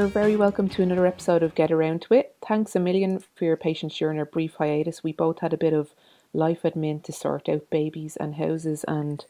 you're very welcome to another episode of Get Around to It. Thanks a million for your patience during our brief hiatus. We both had a bit of life admin to sort out babies and houses and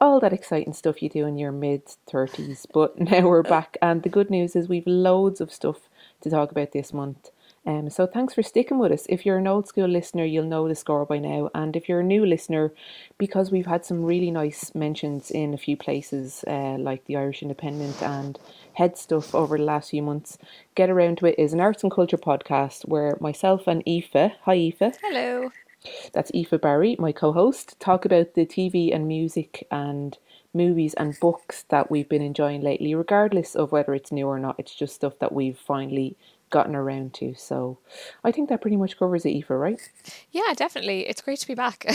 all that exciting stuff you do in your mid 30s. But now we're back, and the good news is we've loads of stuff to talk about this month. Um, so thanks for sticking with us. If you're an old school listener, you'll know the score by now. And if you're a new listener, because we've had some really nice mentions in a few places, uh, like the Irish Independent and HeadStuff over the last few months, Get Around to It is an arts and culture podcast where myself and Aoife, hi Aoife. Hello. That's Aoife Barry, my co host, talk about the TV and music and movies and books that we've been enjoying lately, regardless of whether it's new or not. It's just stuff that we've finally gotten around to. So I think that pretty much covers it, Aoife, right? Yeah, definitely. It's great to be back.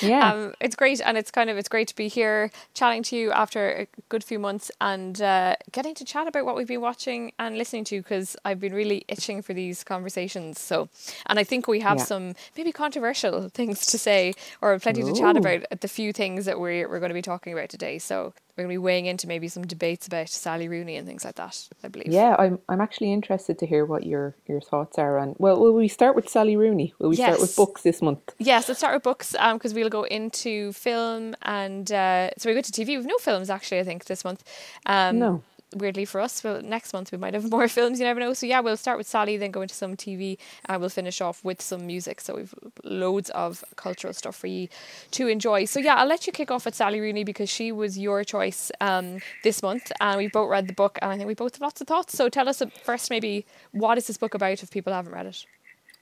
Yeah. um, it's great, and it's kind of it's great to be here chatting to you after a good few months and uh, getting to chat about what we've been watching and listening to because I've been really itching for these conversations. So, and I think we have Yeah. some maybe controversial things to say or plenty to chat about at the few things that we're we're going to be talking about today. So we're going to be weighing into maybe some debates about Sally Rooney and things like that. I believe. Yeah, I'm I'm actually interested to hear what your, your thoughts are on. Well, will we start with Sally Rooney? Will we start with books this month? Yes, let's start with books because we'll go into film and uh, so we go to TV. We've no films actually, I think, this month. Um, No. Weirdly for us, well, next month we might have more films. You never know. So yeah, we'll start with Sally, then go into some TV, and we'll finish off with some music. So we've loads of cultural stuff for you to enjoy. So yeah, I'll let you kick off with Sally Rooney because she was your choice um, this month, and we both read the book, and I think we both have lots of thoughts. So tell us uh, first, maybe what is this book about if people haven't read it?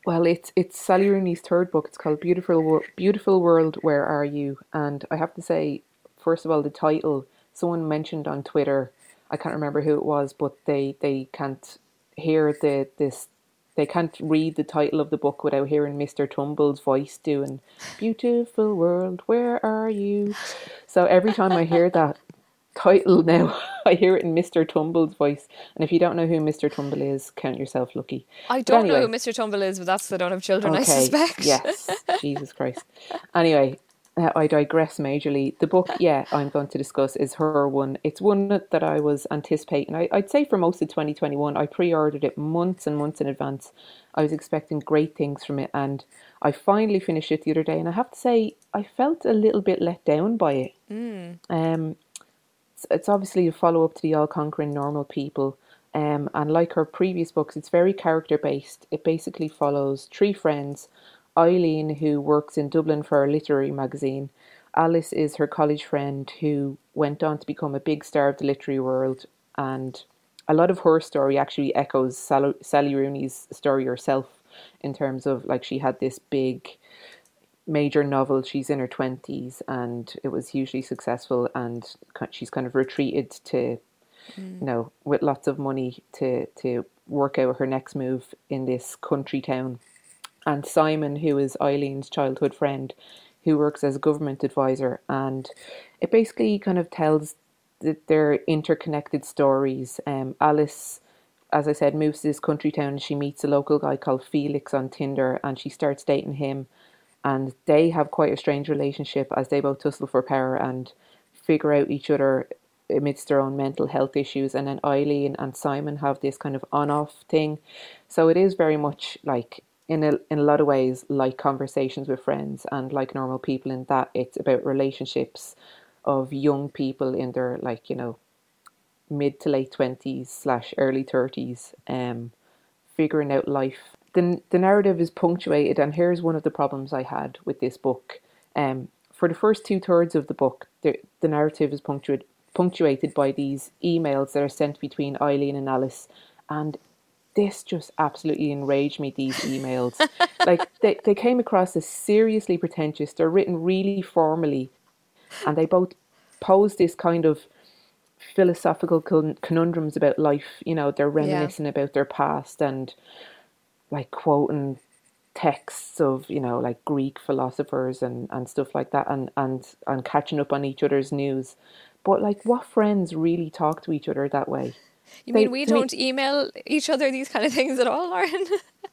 Well, it's it's Sally Rooney's third book. It's called Beautiful Beautiful World. Where are you? And I have to say, first of all, the title. Someone mentioned on Twitter. I can't remember who it was, but they they can't hear the this. They can't read the title of the book without hearing Mr. Tumble's voice doing "Beautiful World, where are you?" So every time I hear that title now, I hear it in Mr. Tumble's voice. And if you don't know who Mr. Tumble is, count yourself lucky. I don't know who Mr. Tumble is, but that's the don't have children, I suspect. Yes, Jesus Christ. Anyway, uh, I digress majorly. The book, yeah, I'm going to discuss is her one. It's one that I was anticipating. I, I'd say for most of 2021, I pre-ordered it months and months in advance. I was expecting great things from it, and I finally finished it the other day. And I have to say, I felt a little bit let down by it. Um, it's, it's obviously a follow up to the All Conquering Normal People. Um, and like her previous books, it's very character based. It basically follows three friends Eileen, who works in Dublin for a literary magazine, Alice is her college friend who went on to become a big star of the literary world. And a lot of her story actually echoes Sally, Sally Rooney's story herself in terms of like she had this big major novel. She's in her 20s and it was hugely successful, and she's kind of retreated to, you mm. know, with lots of money to, to work out her next move in this country town. And Simon, who is Eileen's childhood friend, who works as a government advisor, and it basically kind of tells that they're interconnected stories. Um, Alice as I said, moves to this country town and she meets a local guy called Felix on Tinder and she starts dating him. And they have quite a strange relationship as they both tussle for power and figure out each other amidst their own mental health issues. And then Eileen and Simon have this kind of on off thing. So it is very much like, in a, in a lot of ways, like conversations with friends and like normal people, in that it's about relationships of young people in their, like, you know, mid to late 20s slash early 30s um figuring out life. The, the narrative is punctuated and here's one of the problems i had with this book. Um for the first two thirds of the book the, the narrative is punctuated punctuated by these emails that are sent between eileen and alice and this just absolutely enraged me these emails like they, they came across as seriously pretentious they're written really formally and they both pose this kind of philosophical con- conundrums about life. You know, they're reminiscing about their past and like quoting texts of you know like Greek philosophers and and stuff like that, and and and catching up on each other's news. But like, what friends really talk to each other that way? You They- mean we don't email each other these kind of things at all, Lauren?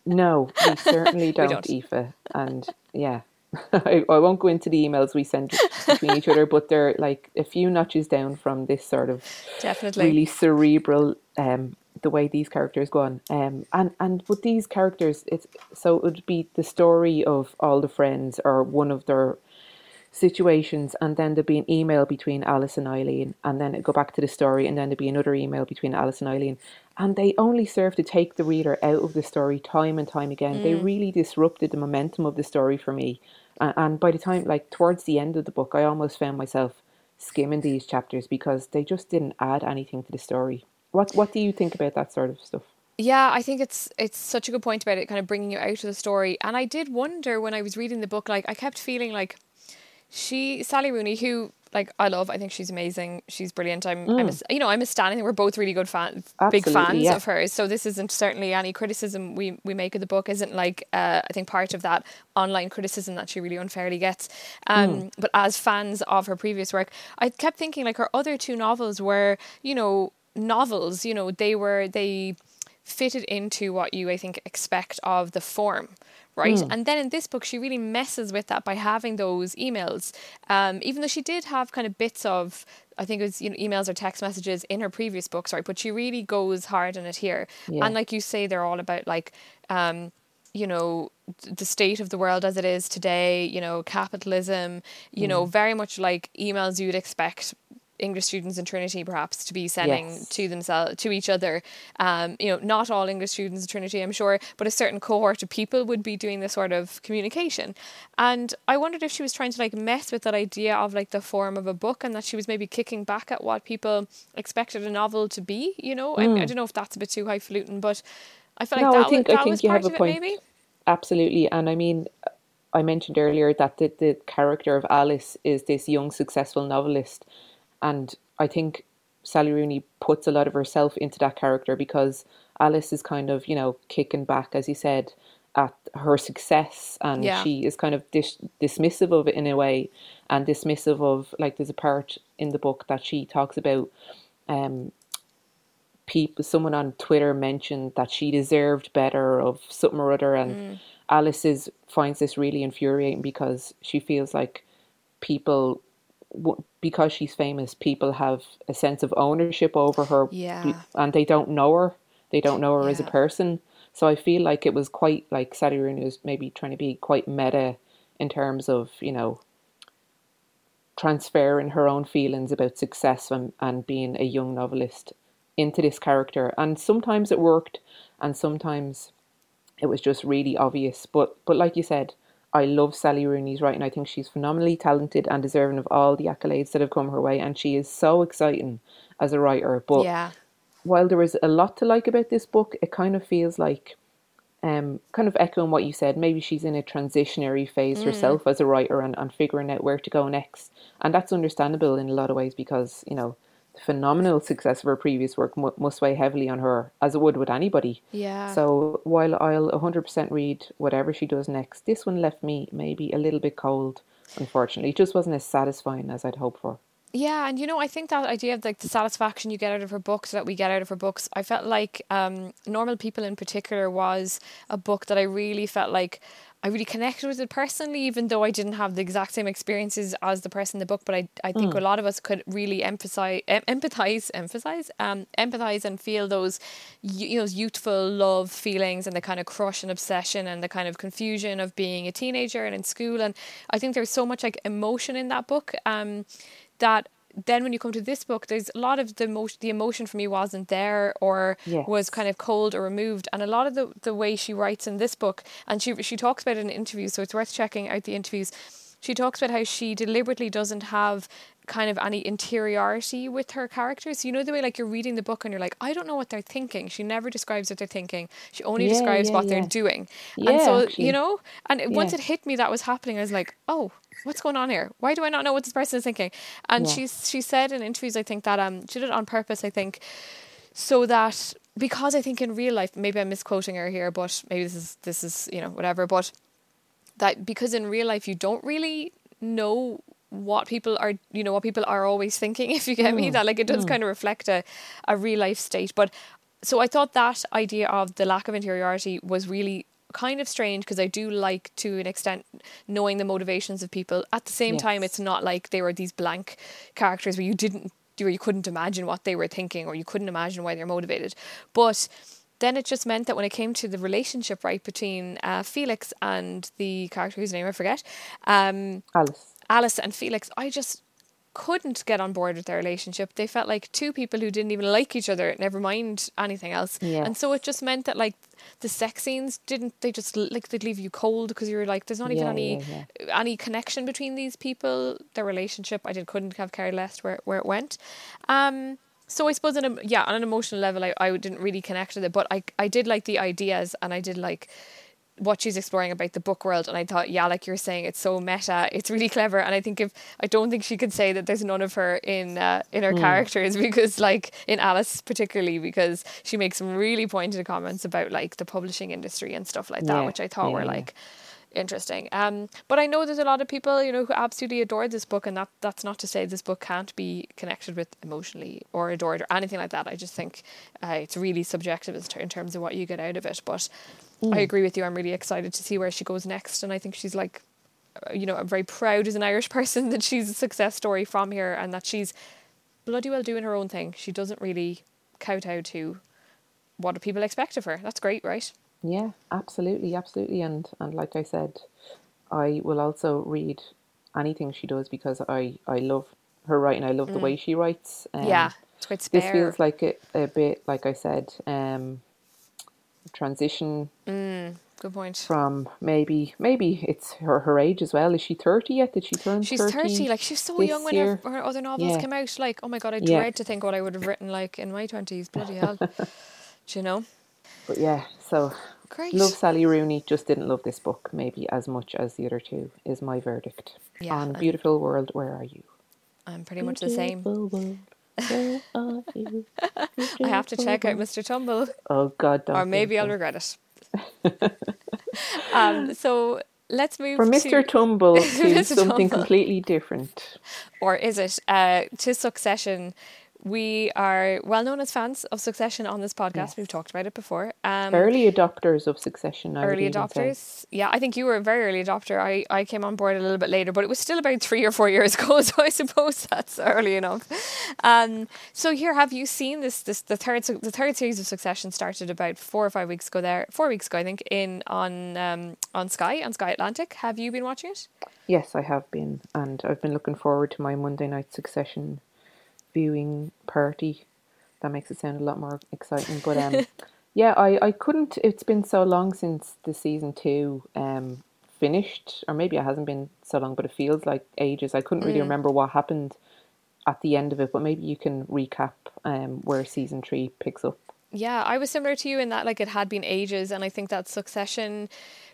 No, we certainly don't, don't. Aoife. And yeah, I, I won't go into the emails we send between each other, but they're like a few notches down from this sort of Definitely. really cerebral um, the way these characters go on. Um, and and with these characters, it's so it would be the story of all the friends or one of their situations, and then there'd be an email between Alice and Eileen, and then it'd go back to the story, and then there'd be another email between Alice and Eileen, and they only serve to take the reader out of the story time and time again. Mm. They really disrupted the momentum of the story for me, and, and by the time, like towards the end of the book, I almost found myself skimming these chapters because they just didn't add anything to the story. What What do you think about that sort of stuff? Yeah, I think it's it's such a good point about it, kind of bringing you out of the story. And I did wonder when I was reading the book, like I kept feeling like she Sally Rooney, who like I love, I think she's amazing. She's brilliant. I'm, mm. I'm a, you know, I'm a stan. I think we're both really good fans, big fans yeah. of hers. So this isn't certainly any criticism we we make of the book. Isn't like uh, I think part of that online criticism that she really unfairly gets. Um, mm. but as fans of her previous work, I kept thinking like her other two novels were, you know, novels. You know, they were they fitted into what you I think expect of the form right? Mm. And then in this book, she really messes with that by having those emails. Um, even though she did have kind of bits of, I think it was you know, emails or text messages in her previous books, right? But she really goes hard on it here. Yeah. And like you say, they're all about like, um, you know, the state of the world as it is today, you know, capitalism, you mm. know, very much like emails you'd expect English students in Trinity perhaps to be sending yes. to themselves to each other. Um, you know, not all English students in Trinity, I'm sure, but a certain cohort of people would be doing this sort of communication. And I wondered if she was trying to like mess with that idea of like the form of a book and that she was maybe kicking back at what people expected a novel to be, you know. Mm. I, I, mm. don't know if that's a bit too highfalutin, but I feel like no, that, I think, was, I think you have a point. maybe. Absolutely. And I mean I mentioned earlier that the, the character of Alice is this young successful novelist and I think Sally Rooney puts a lot of herself into that character because Alice is kind of, you know, kicking back, as you said, at her success and yeah. she is kind of dis- dismissive of it in a way and dismissive of, like, there's a part in the book that she talks about um, people, someone on Twitter mentioned that she deserved better of something or other and mm. Alice is, finds this really infuriating because she feels like people because she's famous, people have a sense of ownership over her, yeah. and they don't know her. They don't know her yeah. as a person. So I feel like it was quite like Sally Rooney was maybe trying to be quite meta in terms of you know transferring her own feelings about success and, and being a young novelist into this character. And sometimes it worked, and sometimes it was just really obvious. But but like you said, I love Sally Rooney's writing. I think she's phenomenally talented and deserving of all the accolades that have come her way. And she is so exciting as a writer. But yeah. while there is a lot to like about this book, it kind of feels like, um, kind of echoing what you said, maybe she's in a transitionary phase mm. herself as a writer and, and figuring out where to go next. And that's understandable in a lot of ways because, you know, phenomenal success of her previous work must weigh heavily on her, as it would with anybody. Yeah. So while I'll 100% read whatever she does next, this one left me maybe a little bit cold, unfortunately. It just wasn't as satisfying as I'd hoped for. Yeah, and you know, I think that idea of like the satisfaction you get out of her books that we get out of her books, I felt like um, Normal People in particular was a book that I really felt like I really connected with it personally, even though I didn't have the exact same experiences as the person in the book. But I, I think mm. a lot of us could really emphasize, empathize, emphasize, um, empathize, and feel those, you know, youthful love feelings and the kind of crush and obsession and the kind of confusion of being a teenager and in school. And I think there's so much like emotion in that book. Um, that then when you come to this book, there's a lot of the emotion, the emotion for me wasn't there or yes. was kind of cold or removed. And a lot of the, the way she writes in this book, and she, she talks about it in interviews, so it's worth checking out the interviews. She talks about how she deliberately doesn't have kind of any interiority with her characters. You know the way like you're reading the book and you're like, I don't know what they're thinking. She never describes what they're thinking. She only yeah, describes yeah, what yeah. they're doing. and so actually. you know, and once it hit me that was happening, I was like, oh, what's going on here? Why do I not know what this person is thinking? And she she said in interviews, I think that um she did it on purpose. I think so that because I think in real life, maybe I'm misquoting her here, but maybe this is this is you know whatever, but that because in real life you don't really know what people are you know what people are always thinking if you get mm. me that like it does mm. kind of reflect a, a real life state but so i thought that idea of the lack of interiority was really kind of strange because i do like to an extent knowing the motivations of people at the same yes. time it's not like they were these blank characters where you didn't you, you couldn't imagine what they were thinking or you couldn't imagine why they're motivated. But then it just meant that when it came to the relationship right between uh, Felix and the character whose name I forget, um, Alice. Alice and Felix, I just couldn't get on board with their relationship. They felt like two people who didn't even like each other, never mind anything else. And so it just meant that like the sex scenes didn't they just like they'd leave you cold because you were like there's not even Yeah, any yeah, any connection between these people. Their relationship I did couldn't have cared less where where it went. Um so I suppose on a, yeah on an emotional level I, I didn't really connect with it, but I I did like the ideas and I did like what she's exploring about the book world and I thought yeah like you're saying it's so meta it's really clever and I think if I don't think she could say that there's none of her in uh, in her characters because like in Alice particularly because she makes some really pointed comments about like the publishing industry and stuff like that Yeah, which I thought yeah, were like interesting. Um but I know there's a lot of people you know who absolutely adore this book and that that's not to say this book can't be connected with emotionally or adored or anything like that. I just think uh, it's really subjective in terms of what you get out of it. But I agree with you I'm really excited to see where she goes next and I think she's like uh, you know I'm very proud as an Irish person that she's a success story from here and that she's bloody well doing her own thing she doesn't really kowtow to what do people expect of her that's great right Yeah, absolutely, absolutely. And and like I said, I will also read anything she does because I I love her writing. I love the way she writes. Um, Mm. yeah it's quite spare. This feels like a, a bit, like I said, um, transition mm, good point from maybe maybe it's her her age as well. Is she thirty yet? Did she turn She's 30? 30, like she's so young when her, her other novels Yeah. came out. Like, oh my god, I Yeah. dread to think what I would have written like in my 20s. Bloody hell. Do you know? But yeah, so Great. love Sally Rooney. Just didn't love this book maybe as much as the other two. Is my verdict Yeah, on Beautiful World. Where are you? I'm pretty much the same. World, where are you? I have to check out Mr. Tumble, Oh God, don't or maybe I'll regret it. um, so let's move From to, Mr. Tumble to Mr. something Tumble. completely different. or is it uh, to Succession? We are well known as fans of Succession on this podcast. Yes. We've talked about it before. Um, Early adopters of Succession. I early adopters. Yeah, I think you were a very early adopter. I, I came on board a little bit later, but it was still about three or four years ago, so I suppose that's early enough. Um, so here, have you seen this? This the third the third series of Succession started about four or five weeks ago. There, four weeks ago, I think, in on um, on Sky on Sky Atlantic. Have you been watching it? Yes, I have been, and I've been looking forward to my Monday night Succession viewing party. That makes it sound a lot more exciting. But um, yeah, I, I couldn't. It's been so long since the season two um finished, or maybe it hasn't been so long, but it feels like ages. I couldn't really remember what happened at the end of it, but maybe you can recap um where season three picks up. Yeah, I was similar to you in that like it had been ages, and I think that Succession,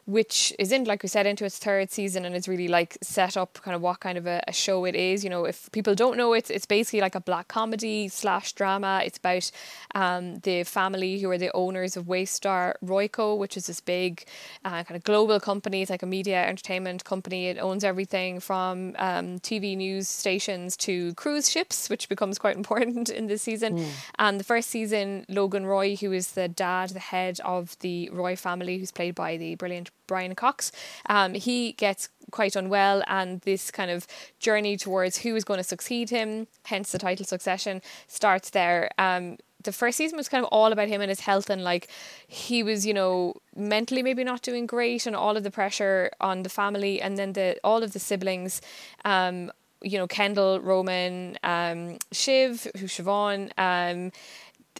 which is in like we said into its third season, and it's really like set up kind of what kind of a, a show it is. You know, if people don't know it, it's basically like a black comedy slash drama. It's about um, the family who are the owners of Waystar Royco, which is this big uh, kind of global company. It's like a media entertainment company. It owns everything from um, TV news stations to cruise ships, which becomes quite important in this season. And the first season, Logan Roy, who is the dad, the head of the Roy family, who's played by the brilliant Brian Cox, um, he gets quite unwell, and this kind of journey towards who is going to succeed him, hence the title Succession, starts there. Um, the first season was kind of all about him and his health and like he was you know mentally maybe not doing great and all of the pressure on the family and then the all of the siblings um you know Kendall Roman um Shiv who's Siobhan um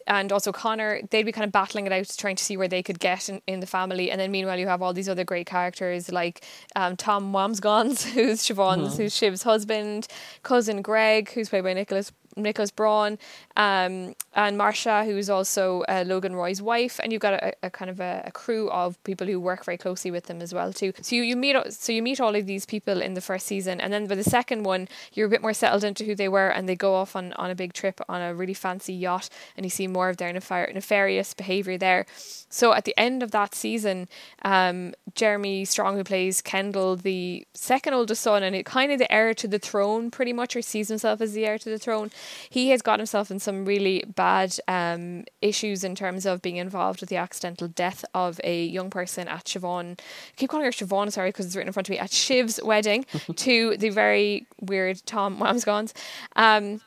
and also Connor, they'd be kind of battling it out, trying to see where they could get in, in the family. And then meanwhile, you have all these other great characters like um, Tom Wambsgans, who's Siobhan's, who's Shiv's husband, cousin Greg, who's played by Nicholas Nicholas Braun, um, and Marcia, who's also uh, Logan Roy's wife, and you've got a, a kind of a, a crew of people who work very closely with them as well too. So you, you meet so you meet all of these people in the first season, and then by the second one, you're a bit more settled into who they were, and they go off on, on a big trip on a really fancy yacht, and you see more of their nefar- nefarious behavior there. So at the end of that season, um, Jeremy Strong, who plays Kendall, the second oldest son, and it kind of the heir to the throne, pretty much, or sees himself as the heir to the throne he has got himself in some really bad um, issues in terms of being involved with the accidental death of a young person at Siobhan. I keep calling her Siobhan, sorry, because it's written in front of me, at Shiv's wedding to the very weird Tom Wambsgans. Um,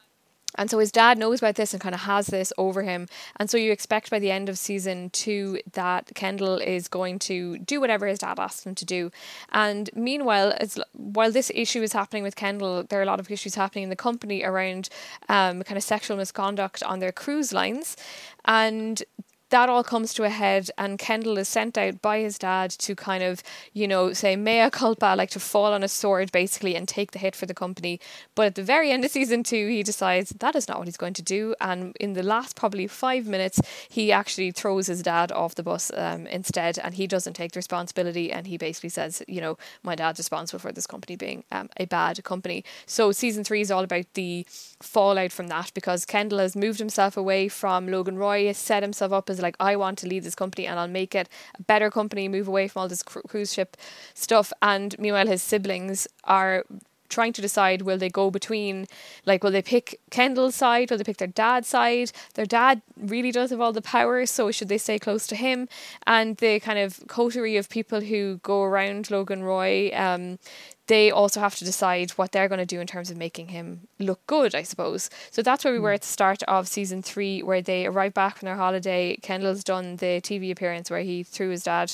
And so his dad knows about this and kind of has this over him. And so you expect by the end of season two that Kendall is going to do whatever his dad asks him to do. And meanwhile, as, while this issue is happening with Kendall, there are a lot of issues happening in the company around um, kind of sexual misconduct on their cruise lines. And that all comes to a head and Kendall is sent out by his dad to kind of, you know, say mea culpa, like to fall on a sword basically and take the hit for the company. But at the very end of season two, he decides that is not what he's going to do. And in the last probably five minutes, he actually throws his dad off the bus um, instead and he doesn't take the responsibility. And he basically says, you know, my dad's responsible for this company being um, a bad company. So season three is all about the fallout from that because Kendall has moved himself away from Logan Roy, set himself up as like, I want to lead this company and I'll make it a better company, move away from all this cru- cruise ship stuff. And meanwhile, his siblings are trying to decide will they go between like will they pick Kendall's side? Will they pick their dad's side? Their dad really does have all the power so should they stay close to him? And the kind of coterie of people who go around Logan Roy um, they also have to decide what they're going to do in terms of making him look good, I suppose. So that's where we were at the start of season three, where they arrive back from their holiday. Kendall's done the TV appearance where he threw his dad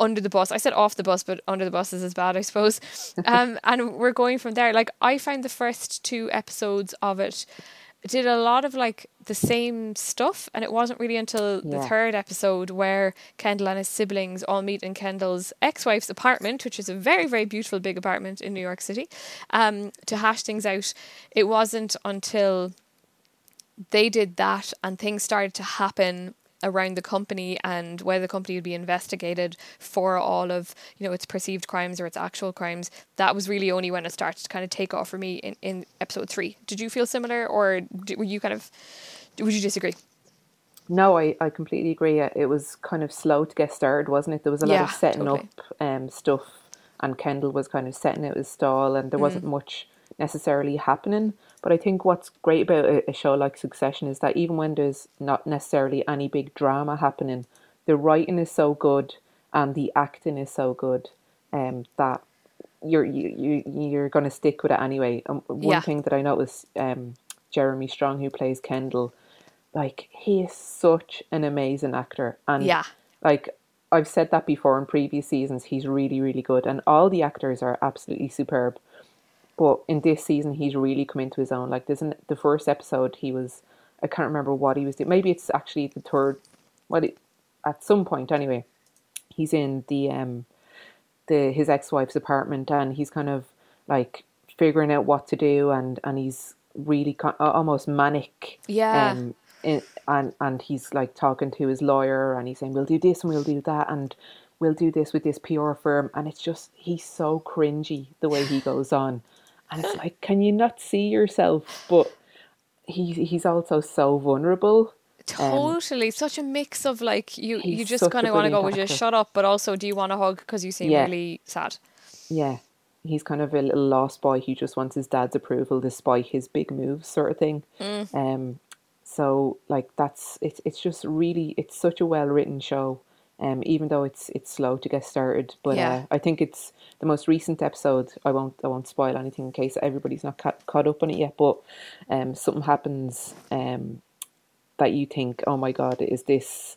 under the bus. I said off the bus, but under the bus is as bad, I suppose. Um, and we're going from there. Like, I found the first two episodes of it did a lot of like the same stuff and it wasn't really until Yeah. the third episode where Kendall and his siblings all meet in Kendall's ex-wife's apartment which is a very very beautiful big apartment in New York City um, to hash things out it wasn't until they did that and things started to happen around the company and whether the company would be investigated for all of you know its perceived crimes or its actual crimes that was really only when it started to kind of take off for me in, in episode three did you feel similar or did, were you kind of would you disagree No, I, I completely agree. Uh, It was kind of slow to get started, wasn't it? There was a lot Yeah, of setting totally. up um, stuff, and Kendall was kind of setting it his stall, and there Mm. wasn't much necessarily happening. But I think what's great about a, a show like Succession is that even when there's not necessarily any big drama happening, the writing is so good and the acting is so good um, that you're you, you you're going to stick with it anyway. Um, one Yeah. thing that I noticed, um, Jeremy Strong, who plays Kendall, like he is such an amazing actor, and Yeah. like I've said that before in previous seasons, he's really really good, and all the actors are absolutely superb. But in this season, he's really come into his own. Like, there's an, the first episode, he was I can't remember what he was doing. Maybe it's actually the third. Well, it, at some point anyway, he's in the um the his ex-wife's apartment and he's kind of like figuring out what to do and and he's really ki- almost manic Yeah. um in, and and he's like talking to his lawyer and he's saying we'll do this and we'll do that and we'll do this with this PR firm and it's just he's so cringy the way he goes on and it's like can you not see yourself but he he's also so vulnerable Totally, such a mix of like you. You just kind of want to go, "Would you shut up?" But also, do you want a hug because you seem Yeah. really sad? Yeah, he's kind of a little lost boy who just wants his dad's approval despite his big moves, sort of thing. Um, so like that's it's it's just really it's such a well written show. Um, even though it's it's slow to get started, but Yeah. uh, I think it's the most recent episode. I won't I won't spoil anything in case everybody's not ca- caught up on it yet. But um, something happens um, that you think, oh my god, is this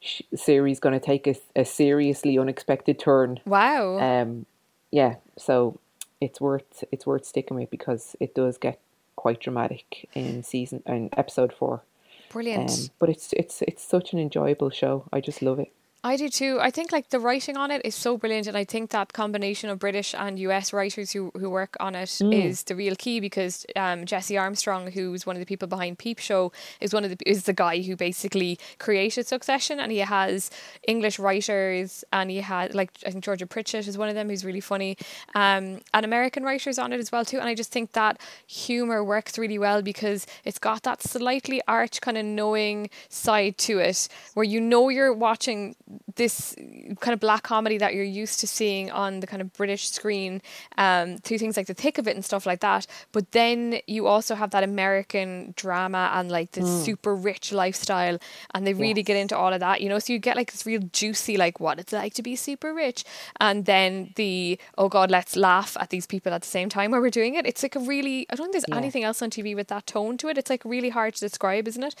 sh- series going to take a, a seriously unexpected turn? Wow. um yeah so it's worth it's worth sticking with because it does get quite dramatic in season in episode four Brilliant. um but it's it's it's such an enjoyable show i just love it I do too. I think like the writing on it is so brilliant, and I think that combination of British and US writers who who work on it is the real key because um, Jesse Armstrong, who's one of the people behind Peep Show, is one of the is the guy who basically created Succession, and he has English writers, and he had like I think Georgia Pritchett is one of them who's really funny, um, and American writers on it as well too. And I just think that humor works really well because it's got that slightly arch kind of knowing side to it, where you know you're watching this kind of black comedy that you're used to seeing on the kind of British screen um, through things like The Thick of It and stuff like that. But then you also have that American drama and like the mm. super rich lifestyle, and they really yes. get into all of that, you know. So you get like this real juicy, like what it's like to be super rich, and then the oh god, let's laugh at these people at the same time while we're doing it. It's like a really I don't think there's yeah. anything else on TV with that tone to it. It's like really hard to describe, isn't it?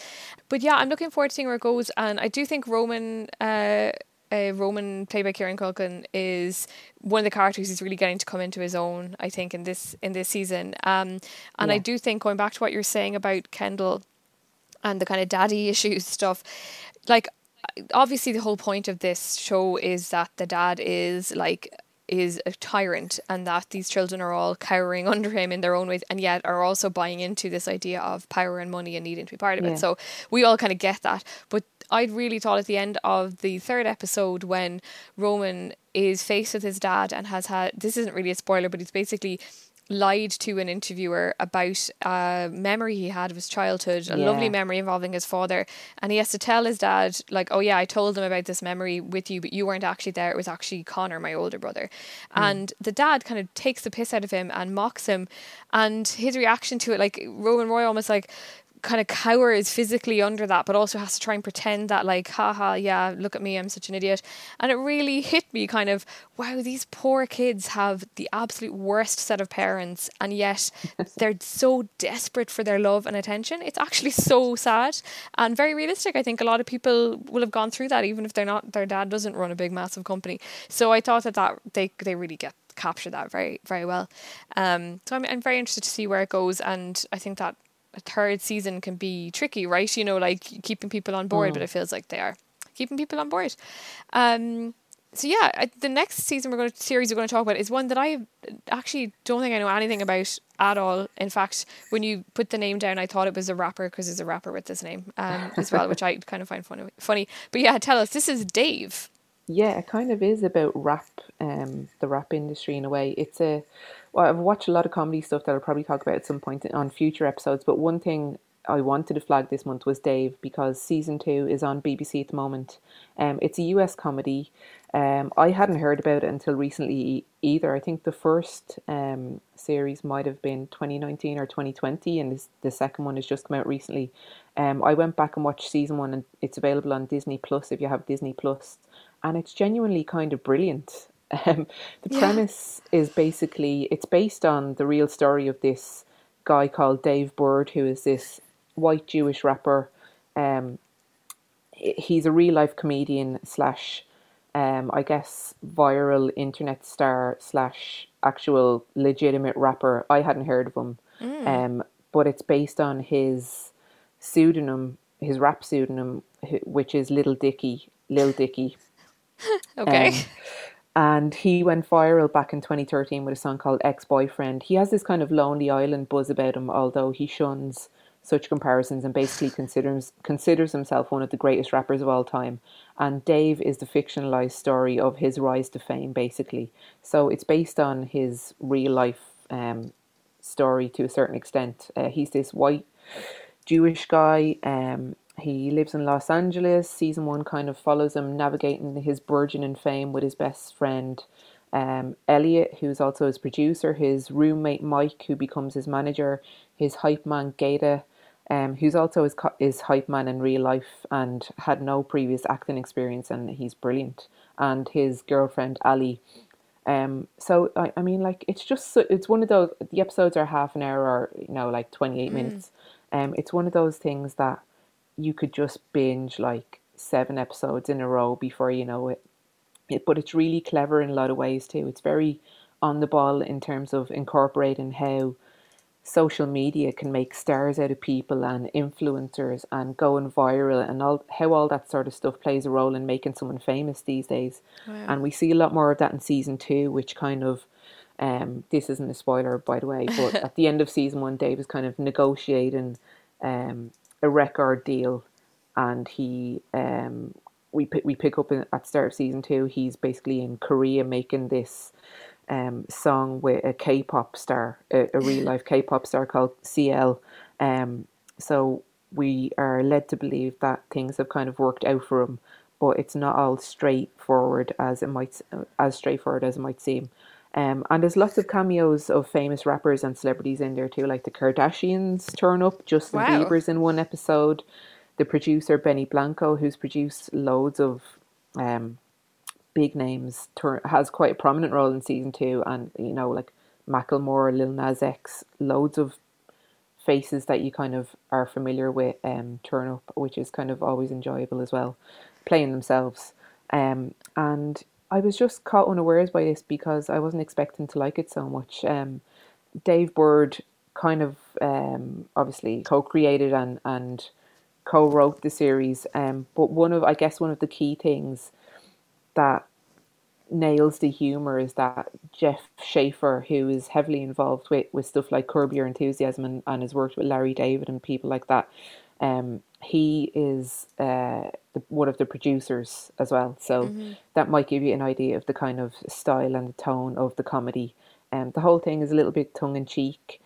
But yeah, I'm looking forward to seeing where it goes, and I do think Roman. Uh, uh, Roman, played by Kieran Culkin, is one of the characters who's really getting to come into his own. I think in this in this season, um, and yeah. I do think going back to what you're saying about Kendall and the kind of daddy issues stuff, like obviously the whole point of this show is that the dad is like is a tyrant and that these children are all cowering under him in their own ways and yet are also buying into this idea of power and money and needing to be part of yeah. it. So we all kind of get that. But I really thought at the end of the third episode when Roman is faced with his dad and has had this isn't really a spoiler, but he's basically lied to an interviewer about a memory he had of his childhood, a yeah. lovely memory involving his father. And he has to tell his dad, like, oh, yeah, I told him about this memory with you, but you weren't actually there. It was actually Connor, my older brother. Mm. And the dad kind of takes the piss out of him and mocks him. And his reaction to it, like, Roman Roy almost like, kind of cowers physically under that, but also has to try and pretend that, like, haha, yeah, look at me, I'm such an idiot. And it really hit me kind of, wow, these poor kids have the absolute worst set of parents, and yet they're so desperate for their love and attention. It's actually so sad and very realistic. I think a lot of people will have gone through that, even if they're not, their dad doesn't run a big, massive company. So I thought that, that they, they really get capture that very very well. Um, so I'm I'm very interested to see where it goes, and I think that a third season can be tricky, right? You know, like keeping people on board, mm. but it feels like they are keeping people on board. Um, so yeah, I, the next season we're going to series we're going to talk about is one that I actually don't think I know anything about at all. In fact, when you put the name down, I thought it was a rapper because there's a rapper with this name um, as well, which I kind of find funny. Funny, but yeah, tell us. This is Dave. Yeah, it kind of is about rap, um, the rap industry in a way. It's a well, I've watched a lot of comedy stuff that I'll probably talk about at some point on future episodes. But one thing I wanted to flag this month was Dave because season two is on BBC at the moment. Um, it's a US comedy. Um, I hadn't heard about it until recently either. I think the first um, series might have been 2019 or 2020, and this, the second one has just come out recently. Um, I went back and watched season one, and it's available on Disney Plus if you have Disney Plus, and it's genuinely kind of brilliant. Um, the yeah. premise is basically it's based on the real story of this guy called Dave Burd, who is this white Jewish rapper. Um, he's a real life comedian slash, um, I guess, viral internet star slash actual legitimate rapper. I hadn't heard of him, mm. um, but it's based on his pseudonym, his rap pseudonym, which is Little Dicky, Lil Dicky. okay. Um, and he went viral back in 2013 with a song called Ex Boyfriend. He has this kind of lonely island buzz about him, although he shuns such comparisons and basically considers considers himself one of the greatest rappers of all time. And Dave is the fictionalized story of his rise to fame, basically. So it's based on his real life um, story to a certain extent. Uh, he's this white Jewish guy. Um, he lives in Los Angeles. Season one kind of follows him navigating his burgeoning fame with his best friend um, Elliot, who's also his producer, his roommate Mike, who becomes his manager, his hype man Gata, um, who's also his, his hype man in real life and had no previous acting experience, and he's brilliant, and his girlfriend Ali. Um, so I, I mean, like it's just so, it's one of those. The episodes are half an hour, or you know, like twenty eight mm. minutes. Um, it's one of those things that you could just binge like seven episodes in a row before you know it. it. But it's really clever in a lot of ways too. It's very on the ball in terms of incorporating how social media can make stars out of people and influencers and going viral and all how all that sort of stuff plays a role in making someone famous these days. Wow. And we see a lot more of that in season two, which kind of um, this isn't a spoiler by the way, but at the end of season one, Dave is kind of negotiating um, a record deal, and he um, we pick, we pick up in, at the start of season two. He's basically in Korea making this um, song with a K-pop star, a, a real life K-pop star called CL. Um, so we are led to believe that things have kind of worked out for him, but it's not all straightforward as it might as straightforward as it might seem. Um, and there's lots of cameos of famous rappers and celebrities in there too, like the Kardashians turn up. Justin Wow. Bieber's in one episode. The producer Benny Blanco, who's produced loads of um, big names, has quite a prominent role in season two. And you know, like Macklemore, Lil Nas X, loads of faces that you kind of are familiar with um, turn up, which is kind of always enjoyable as well, playing themselves. Um, and I was just caught unawares by this because I wasn't expecting to like it so much. Um, Dave Burd kind of um, obviously co-created and and co-wrote the series, um, but one of I guess one of the key things that nails the humor is that Jeff Schaffer, who is heavily involved with, with stuff like Curb Your Enthusiasm and, and has worked with Larry David and people like that, um, he is uh, the, one of the producers as well. So that might give you an idea of the kind of style and the tone of the comedy. Um, the whole thing is a little bit tongue in cheek.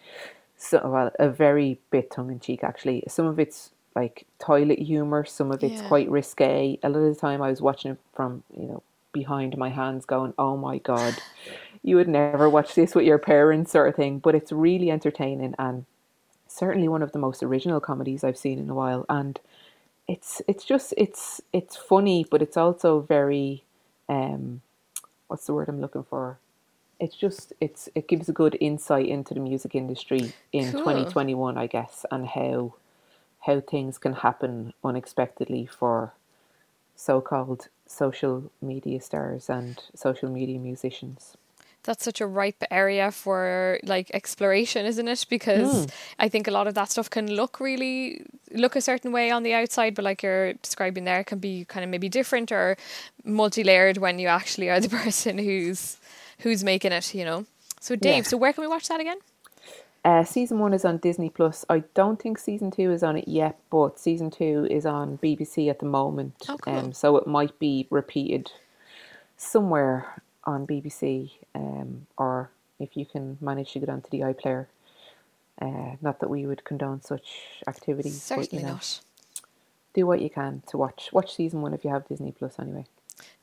So, well, a very bit tongue in cheek actually. Some of it's like toilet humor, some of it's Yeah. quite risque. A lot of the time I was watching it from, you know, behind my hands going, oh my God, you would never watch this with your parents sort of thing. But it's really entertaining and certainly one of the most original comedies I've seen in a while. And it's it's just it's it's funny, but it's also very um what's the word I'm looking for? It's just it's it gives a good insight into the music industry in Cool. 2021, I guess, and how how things can happen unexpectedly for so-called social media stars and social media musicians. That's such a ripe area for like exploration, isn't it? Because I think a lot of that stuff can look really look a certain way on the outside, but like you're describing there, it can be kind of maybe different or multi-layered when you actually are the person who's who's making it. You know. So Dave, Yeah. so where can we watch that again? Uh, season one is on Disney Plus. I don't think season two is on it yet, but season two is on BBC at the moment. Oh, cool. um, so it might be repeated somewhere on BBC, um, or if you can manage to get onto the iPlayer. Uh, not that we would condone such activities, but Certainly you know, not. do what you can to watch. Watch season one if you have Disney Plus anyway.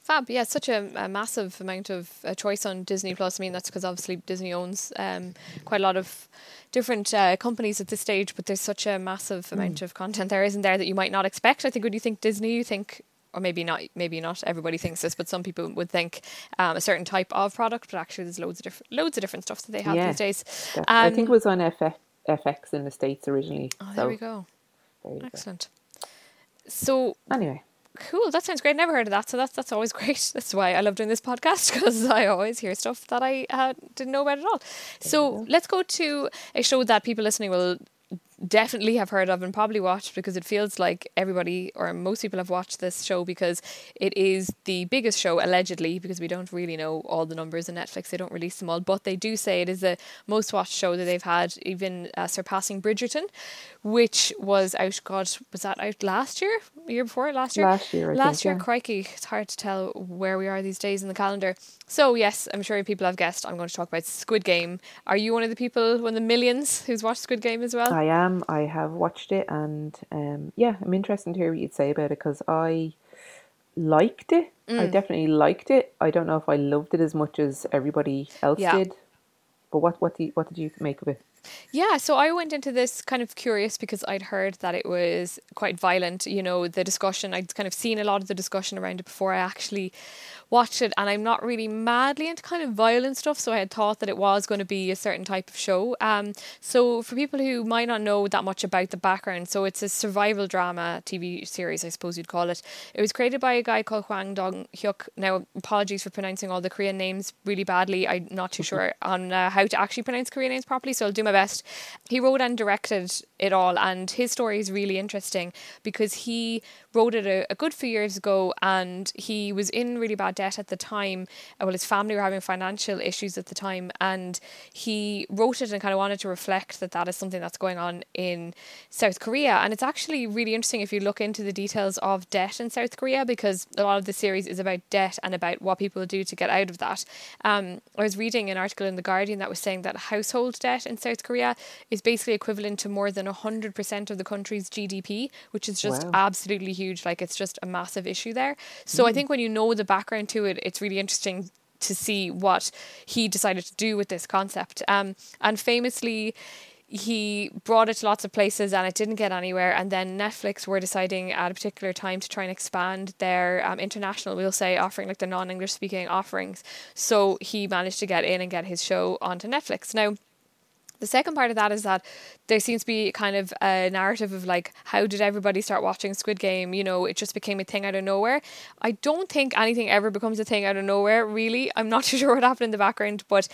Fab, yeah, such a, a massive amount of uh, choice on Disney Plus. I mean, that's because obviously Disney owns um, quite a lot of different uh, companies at this stage, but there's such a massive amount of content there, isn't there, that you might not expect. I think when you think Disney, you think, or maybe not, maybe not everybody thinks this, but some people would think um, a certain type of product, but actually there's loads of different, loads of different stuff that they have Yeah, these days. Def- I think it Um, was on FX, FX in the States originally. Oh, so there we go. there you go. Excellent. So Anyway, Cool, that sounds great. Never heard of that, so that's that's always great. That's why I love doing this podcast because I always hear stuff that I uh, didn't know about at all. So let's go to a show that people listening will definitely have heard of and probably watched because it feels like everybody or most people have watched this show because it is the biggest show allegedly because we don't really know all the numbers in Netflix. They don't release them all but they do say it is the most watched show that they've had even uh, surpassing Bridgerton which was out god was that out last year? Year before last year? Last year, I last think, year yeah. crikey it's hard to tell where we are these days in the calendar. So yes I'm sure people have guessed I'm going to talk about Squid Game. Are you one of the people one of the millions who's watched Squid Game as well? I am. I have watched it, and um, yeah, I'm interested to hear what you'd say about it because I liked it. I Mm. definitely liked it. I don't know if I loved it as much as everybody else Yeah. did. But what what do you, what did you make of it? Yeah, so I went into this kind of curious because I'd heard that it was quite violent. You know, the discussion, I'd kind of seen a lot of the discussion around it before I actually watched it. And I'm not really madly into kind of violent stuff. So I had thought that it was going to be a certain type of show. Um, so for people who might not know that much about the background, so it's a survival drama TV series, I suppose you'd call it. It was created by a guy called Hwang Dong Hyuk. Now, apologies for pronouncing all the Korean names really badly. I'm not too sure on uh, how to actually pronounce Korean names properly, so I'll do my best. He wrote and directed it all, and his story is really interesting because he wrote it a, a good few years ago and he was in really bad debt at the time. Uh, Well, his family were having financial issues at the time, and he wrote it and kind of wanted to reflect that that is something that's going on in South Korea. And it's actually really interesting if you look into the details of debt in South Korea because a lot of the series is about debt and about what people do to get out of that. Um, I was reading an article in The Guardian that was saying that household debt in South Korea is basically equivalent to more than 100% of the country's GDP, which is just Wow. absolutely huge. Like it's just a massive issue there. So I think when you know the background to it, it's really interesting to see what he decided to do with this concept. Um, and famously, he brought it to lots of places and it didn't get anywhere. And then Netflix were deciding at a particular time to try and expand their um, international, we'll say, offering, like the non English speaking offerings. So he managed to get in and get his show onto Netflix. Now, the second part of that is that there seems to be kind of a narrative of like how did everybody start watching Squid Game? You know, it just became a thing out of nowhere. I don't think anything ever becomes a thing out of nowhere, really. I'm not too sure what happened in the background, but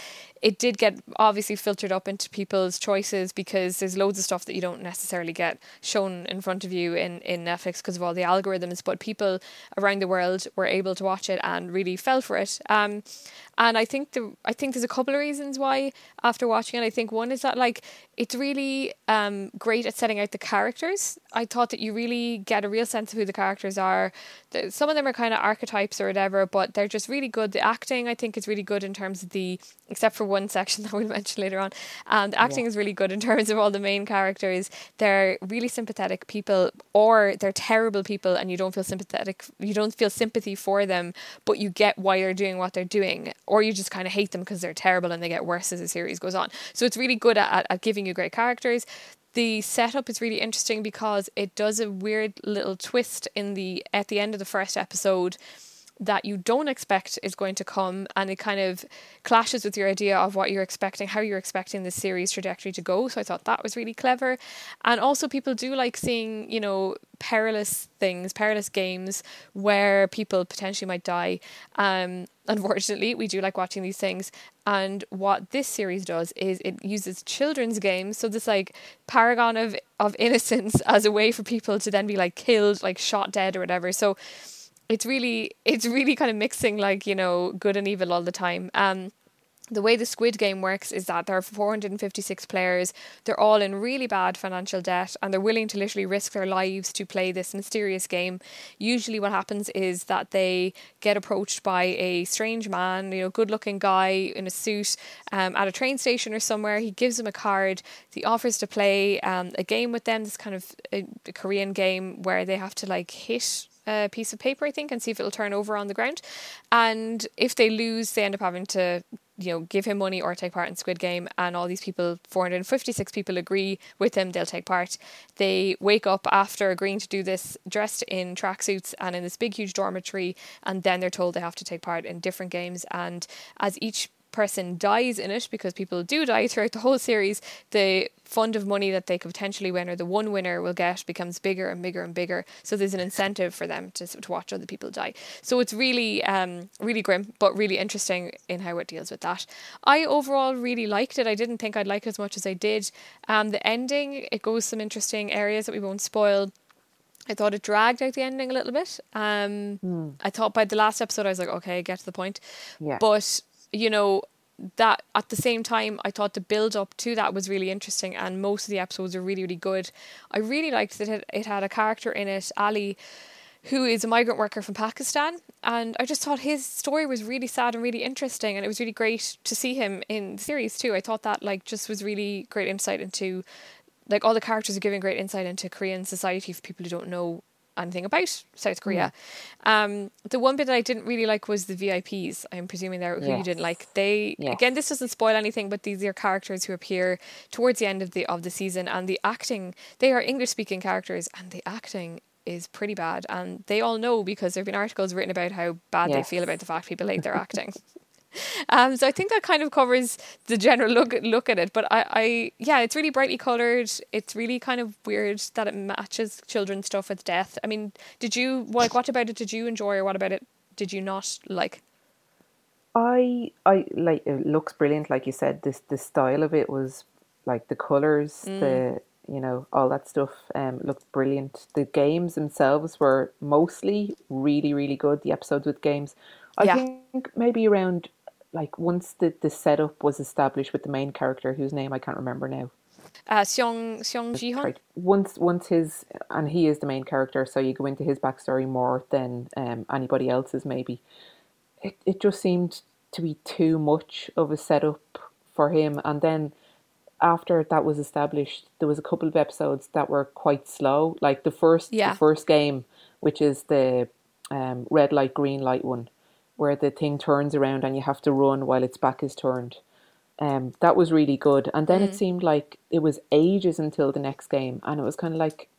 it did get obviously filtered up into people's choices because there's loads of stuff that you don't necessarily get shown in front of you in, in Netflix because of all the algorithms, but people around the world were able to watch it and really fell for it. Um, and I think the I think there's a couple of reasons why after watching it. I think one is that like it's really um, great at setting out the characters. I thought that you really get a real sense of who the characters are. Some of them are kind of archetypes or whatever, but they're just really good. The acting I think is really good in terms of the except for one section that we'll mention later on. Um, the acting is really good in terms of all the main characters. They're really sympathetic people, or they're terrible people, and you don't feel sympathetic. You don't feel sympathy for them, but you get why they're doing what they're doing, or you just kind of hate them because they're terrible and they get worse as the series goes on. So it's really good at, at, at giving you great characters. The setup is really interesting because it does a weird little twist in the at the end of the first episode that you don't expect is going to come and it kind of clashes with your idea of what you're expecting how you're expecting the series trajectory to go. So i thought that was really clever. And also people do like seeing you know perilous things perilous games where people potentially might die. Um unfortunately we do like watching these things. And what this series does is it uses children's games. So this like paragon of of innocence as a way for people to then be like killed like shot dead or whatever. So it's really it's really kind of mixing like you know good and evil all the time. Um the way the squid game works is that there are 456 players. They're all in really bad financial debt and they're willing to literally risk their lives to play this mysterious game. Usually what happens is that they get approached by a strange man you know good looking guy in a suit um, at a train station or somewhere. He gives them a card. He offers to play um, a game with them this kind of a, a korean game where they have to like hit a piece of paper, I think, and see if it'll turn over on the ground. And if they lose, they end up having to, you know, give him money or take part in Squid Game. And all these people, 456 people, agree with him. They'll take part. They wake up after agreeing to do this, dressed in tracksuits and in this big, huge dormitory. And then they're told they have to take part in different games. And as each person dies in it because people do die throughout the whole series the fund of money that they could potentially win or the one winner will get becomes bigger and bigger and bigger so there's an incentive for them to, to watch other people die so it's really um really grim but really interesting in how it deals with that i overall really liked it i didn't think i'd like it as much as i did um the ending it goes some interesting areas that we won't spoil I thought it dragged out the ending a little bit. Um, Hmm. I thought by the last episode, I was like, okay, get to the point. Yeah. But, you know, that at the same time, I thought the build up to that was really interesting, and most of the episodes are really, really good. I really liked that it, it had a character in it, Ali, who is a migrant worker from Pakistan. And I just thought his story was really sad and really interesting. And it was really great to see him in the series too. I thought that like just was really great insight into like all the characters are giving great insight into Korean society for people who don't know anything about South Korea. Um, the one bit that I didn't really like was the VIPs. I'm presuming they're who you didn't like. They Yes. again, this doesn't spoil anything, but these are characters who appear towards the end of the of the season, and the acting. They are English speaking characters, and the acting is pretty bad, and they all know because there have been articles written about how bad they feel about the fact people hate their acting. Um, so I think that kind of covers the general look look at it. But I, I yeah, it's really brightly coloured. It's really kind of weird that it matches children's stuff with death. I mean, did you like what about it did you enjoy or what about it did you not like? I I like it looks brilliant, like you said. This the style of it was like the colors, the you know all that stuff um looked brilliant. The games themselves were mostly really really good. The episodes with games, I Yeah. think maybe around like once the the setup was established with the main character whose name I can't remember now. Uh, Seong Seong? Right. Once once his and he is the main character, so you go into his backstory more than um, anybody else's maybe. It it just seemed to be too much of a setup for him, and then after that was established, there was a couple of episodes that were quite slow. Like the first, Yeah. the first game, which is the um, red light, green light one, where the thing turns around and you have to run while its back is turned. Um, that was really good. And then it seemed like it was ages until the next game, and it was kind of like,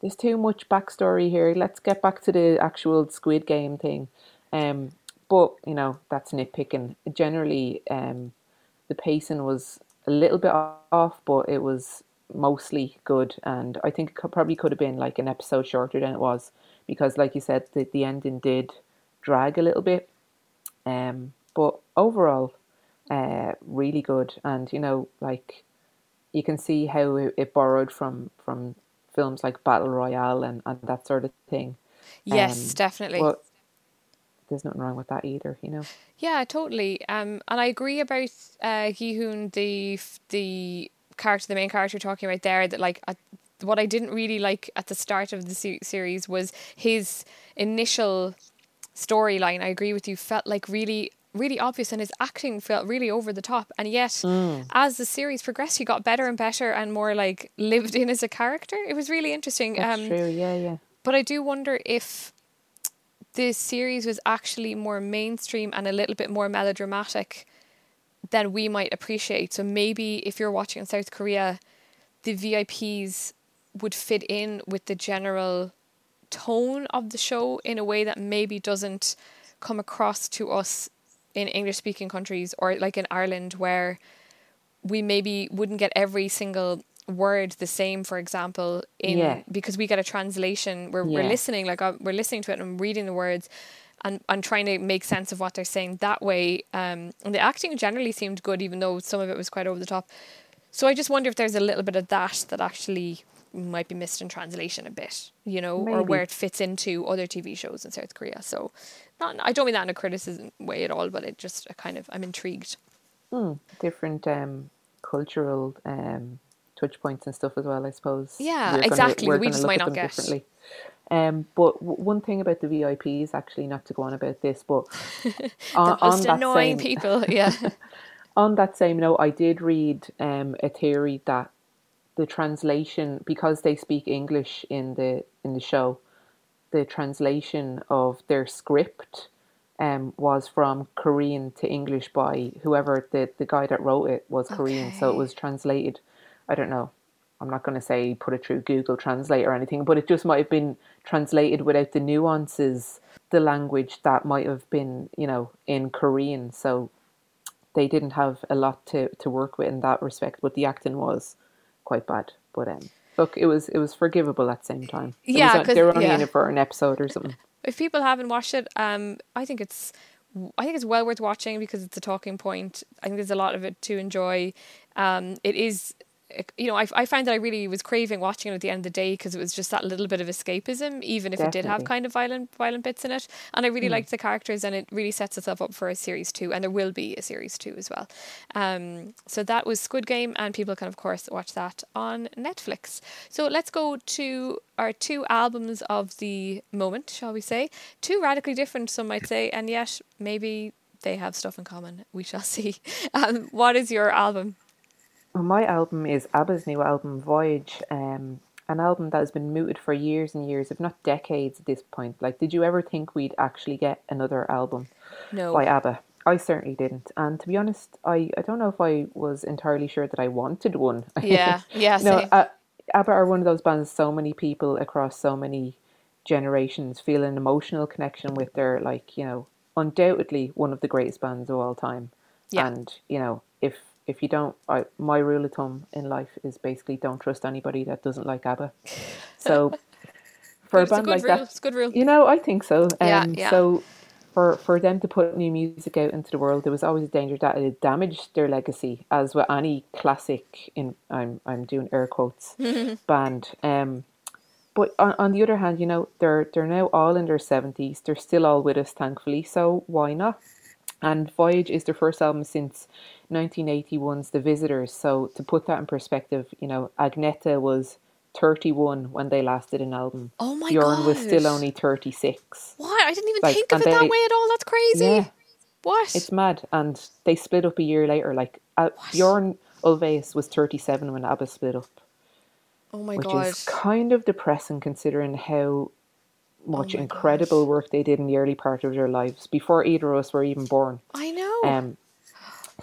there's too much backstory here. Let's get back to the actual Squid Game thing. Um, but you know that's nitpicking. Generally, um, the pacing was a little bit off, but it was mostly good. And I think it could, probably could have been like an episode shorter than it was because, like you said, the, the ending did drag a little bit. Um, but overall, uh, really good. And you know, like you can see how it, it borrowed from from films like Battle Royale and, and that sort of thing. Yes, Um, definitely. Well, there's nothing wrong with that either, you know. Yeah, totally. Um, and I agree about uh, Gi-hoon, the the character, the main character you're talking about there. That like, at, what I didn't really like at the start of the series was his initial storyline. I agree with you. Felt like really, really obvious, and his acting felt really over the top. And yet, as the series progressed, he got better and better, and more like lived in as a character. It was really interesting. That's um, true. Yeah, yeah. but I do wonder if this series was actually more mainstream and a little bit more melodramatic than we might appreciate. So maybe if you're watching in South Korea, the VIPs would fit in with the general tone of the show in a way that maybe doesn't come across to us in English speaking countries or like in Ireland where we maybe wouldn't get every single word the same for example in Yeah. because we get a translation where we're Yeah. listening like uh, we're listening to it and I'm reading the words and and trying to make sense of what they're saying that way um and the acting generally seemed good even though some of it was quite over the top so I just wonder if there's a little bit of that that actually might be missed in translation a bit, you know, or where it fits into other TV shows in South Korea. So, not I don't mean that in a criticism way at all, but it just a kind of I'm intrigued. Different um, cultural um, touch points and stuff as well, I suppose. Yeah, We're gonna- exactly. we're We gonna just might not get. differently. Um, but w- one thing about the VIPs, actually, not to go on about this, but on, The most on annoying same, people, yeah. on that same note, I did read um, a theory that the translation, because they speak English in the in the show, the translation of their script um, was from Korean to English by whoever the, the guy that wrote it was Korean, so it was translated. I don't know. I'm not going to say put it through Google Translate or anything, but it just might have been translated without the nuances, the language that might have been, you know, in Korean. So they didn't have a lot to, to work with in that respect, but the acting was quite bad. But um, look, it was it was forgivable at the same time. It Yeah, 'cause- they were only yeah. in it for an episode or something. if people haven't watched it, um, I think it's I think it's well worth watching because it's a talking point. I think there's a lot of it to enjoy. Um, it is, you know, I I find that I really was craving watching it at the end of the day because it was just that little bit of escapism, even if it did have kind of violent violent bits in it. And I really liked the characters, and it really sets itself up for a series two, and there will be a series two as well. Um, so that was Squid Game, and people can of course watch that on Netflix. So let's go to our two albums of the moment, shall we say? Two radically different, some might say, and yet maybe they have stuff in common. We shall see. Um, what is your album? Well, my album is ABBA's new album, Voyage, um, an album that has been mooted for years and years, if not decades at this point. Like, did you ever think we'd actually get another album No. by ABBA? I certainly didn't. And to be honest, I, I don't know if I was entirely sure that I wanted one. Yeah, yeah, no, uh, ABBA are one of those bands so many people across so many generations feel an emotional connection with. They're like, you know, undoubtedly one of the greatest bands of all time. Yeah. And, you know, if if you don't, I, my rule of thumb in life is basically don't trust anybody that doesn't like ABBA. So for It's a a band good like rule. that, It's a good rule. you know, I think so. Um, Yeah, yeah. So for for them to put new music out into the world, there was always a danger that it damaged their legacy, as with any classic in I'm I'm doing air quotes band. Um, but on, on the other hand, you know, they're they're now all in their seventies. They're still all with us, thankfully. So why not? And Voyage is their first album since 1981's The Visitors. So to put that in perspective, you know, Agneta was 31 when they last did an album. Oh my god. Bjorn was still only 36. What? I didn't even Like, think of it that way at all. That's crazy. Yeah. What? It's mad. And they split up a year later. Like, uh, Bjorn, Ulvaeus was 37 when ABBA split up, Oh my which god. is kind of depressing considering how much Oh incredible God. work they did in the early part of their lives before either of us were even born. I know. Um,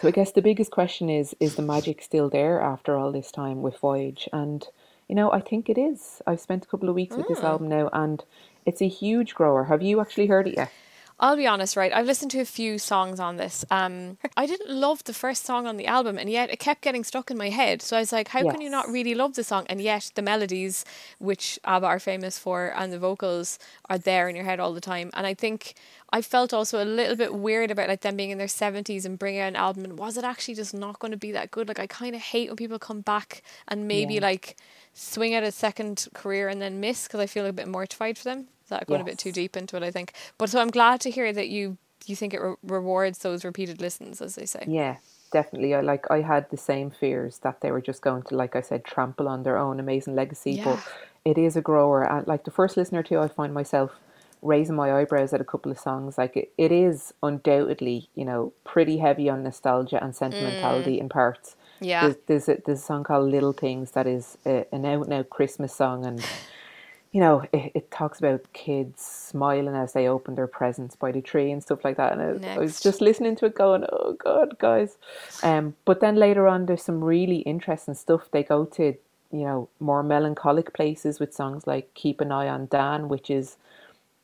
so I guess the biggest question is: Is the magic still there after all this time with Voyage? And you know, I think it is. I've spent a couple of weeks with this Hmm. album now, and it's a huge grower. Have you actually heard it yet? I'll be honest, right? I've listened to a few songs on this. Um, I didn't love the first song on the album, and yet it kept getting stuck in my head. So I was like, how can you not really love the song? And yet the melodies, which ABBA are famous for, and the vocals are there in your head all the time. And I think I felt also a little bit weird about like them being in their seventies and bringing out an album. And was it actually just not going to be that good? Like I kind of hate when people come back and maybe Yeah. like swing at a second career and then miss because I feel a bit mortified for them. That going a bit too deep into it? I think. But so I'm glad to hear that you you think it re- rewards those repeated listens, as they say. Yeah, definitely. I like. I had the same fears that they were just going to, like I said, trample on their own amazing legacy. Yeah. But it is a grower, and like the first listener to, I find myself raising my eyebrows at a couple of songs. Like it, it is undoubtedly, you know, pretty heavy on nostalgia and sentimentality mm. in parts. Yeah. There's there's a, there's a song called Little Things that is a, an out and out Christmas song, and you know it, it talks about kids smiling as they open their presents by the tree and stuff like that. And I, I was just listening to it, going, "Oh God, guys!" Um, but then later on, there's some really interesting stuff. They go to you know more melancholic places with songs like "Keep an Eye on Dan," which is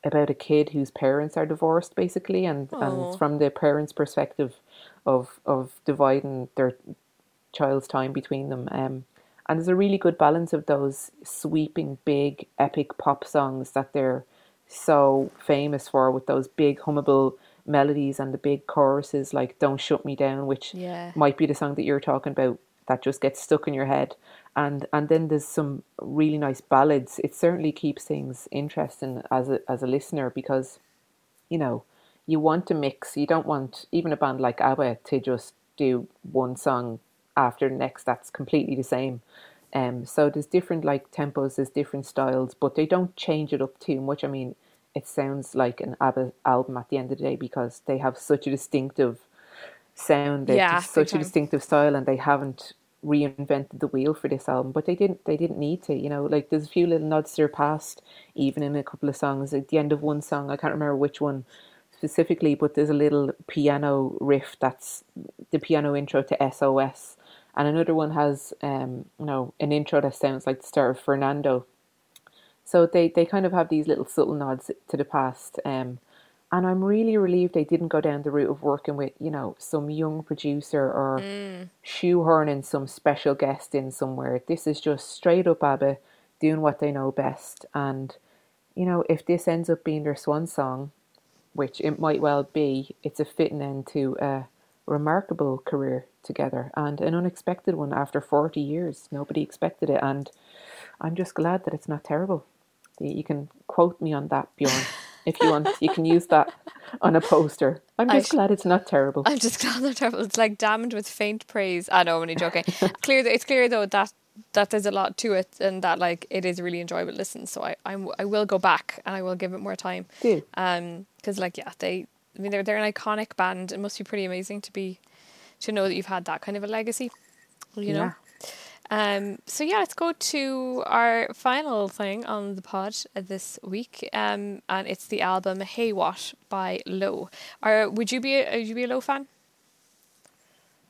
about a kid whose parents are divorced basically and, and it's from the parents perspective of of dividing their child's time between them um and there's a really good balance of those sweeping big epic pop songs that they're so famous for with those big hummable melodies and the big choruses like don't shut me down which Yeah. might be the song that you're talking about that just gets stuck in your head. And and then there's some really nice ballads. It certainly keeps things interesting as a as a listener because you know you want to mix. You don't want even a band like ABBA to just do one song after the next that's completely the same um so there's different like tempos there's different styles but they don't change it up too much i mean it sounds like an ABBA album at the end of the day because they have such a distinctive sound. They've Yeah, such a distinctive style, and they haven't reinvented the wheel for this album. But they didn't. They didn't need to. You know, like there's a few little nods to their past, even in a couple of songs. At the end of one song, I can't remember which one specifically, but there's a little piano riff that's the piano intro to SOS, and another one has um, you know, an intro that sounds like the start of Fernando. So they, they kind of have these little subtle nods to the past. Um, and I'm really relieved they didn't go down the route of working with, you know, some young producer or shoehorning some special guest in somewhere. This is just straight up ABBA doing what they know best. And, you know, if this ends up being their swan song, which it might well be, it's a fitting end to a remarkable career together and an unexpected one after 40 years. Nobody expected it. And I'm just glad that it's not terrible. You can quote me on that, Bjorn, if you want. You can use that on a poster. I'm just glad it's not terrible. I'm just glad they're terrible. It's like damned with faint praise. I know, I'm only joking. clear. It's clear though that that there's a lot to it, and that like it is really enjoyable listen. So I I'm, I will go back and I will give it more time. Do. Um, because like yeah, they. I mean, they're they're an iconic band. It must be pretty amazing to be, to know that you've had that kind of a legacy. You know. Yeah. Um, so yeah, let's go to our final thing on the pod this week, um, and it's the album "Hey What" by Low. Are would you be a, would you be a Low fan?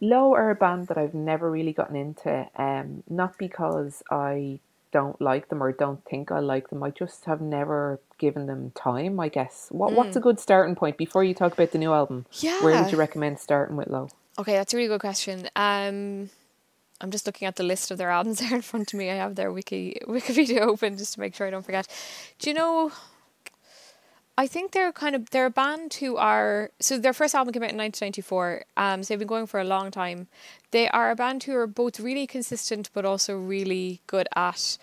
Low are a band that I've never really gotten into, um, not because I don't like them or don't think I like them. I just have never given them time, I guess. What What's a good starting point before you talk about the new album? Yeah. Where would you recommend starting with Low? Okay, that's a really good question. Um, I'm just looking at the list of their albums there in front of me. I have their wiki Wikipedia open just to make sure I don't forget. Do you know? I think they're kind of they're a band who are so their first album came out in 1994. Um, so they've been going for a long time. They are a band who are both really consistent but also really good at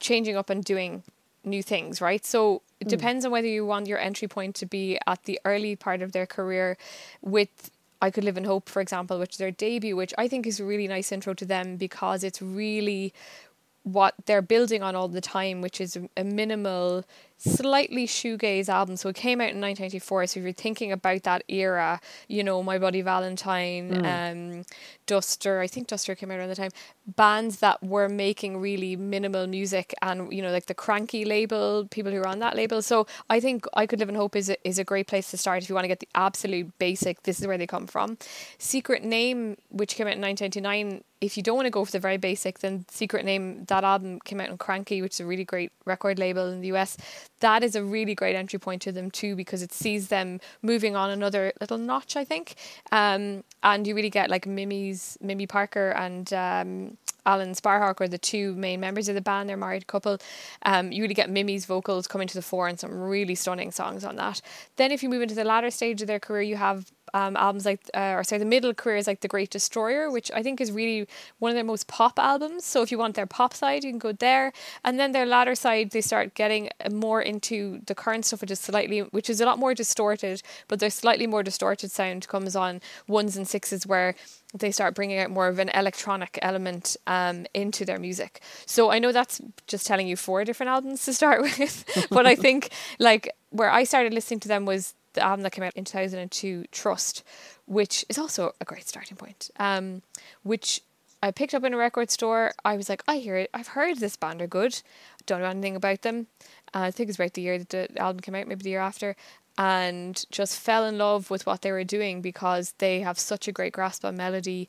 changing up and doing new things, right? So it depends on whether you want your entry point to be at the early part of their career with I Could Live in Hope, for example, which is their debut, which I think is a really nice intro to them because it's really what they're building on all the time, which is a minimal, slightly shoegaze album. So it came out in 1994. So if you're thinking about that era, you know, My Bloody Valentine, mm. um, Duster, I think Duster came out around the time, bands that were making really minimal music and, you know, like the Kranky label, people who are on that label. So I think I Could Live in Hope is a, is a great place to start if you want to get the absolute basic. This is where they come from. Secret Name, which came out in 1999, if you don't want to go for the very basic, then Secret Name, that album came out on Kranky, which is a really great record label in the US. That is a really great entry point to them too, because it sees them moving on another little notch, I think. Um, and you really get like Mimi's, Mimi Parker and um, Alan Sparhawk are the two main members of the band. They're a married couple. Um, you really get Mimi's vocals coming to the fore and some really stunning songs on that. Then, if you move into the latter stage of their career, you have um, albums like, uh, or sorry, the middle career is like The Great Destroyer, which I think is really one of their most pop albums. So if you want their pop side, you can go there. And then their latter side, they start getting more into the current stuff, which is slightly, which is a lot more distorted, but their slightly more distorted sound comes on ones and sixes where they start bringing out more of an electronic element um, into their music. So I know that's just telling you four different albums to start with, but I think like where I started listening to them was the album that came out in 2002, Trust, which is also a great starting point. Um, which I picked up in a record store. I was like, I hear it. I've heard this band are good. Don't know anything about them. Uh, I think it's about the year that the album came out, maybe the year after, and just fell in love with what they were doing because they have such a great grasp on melody.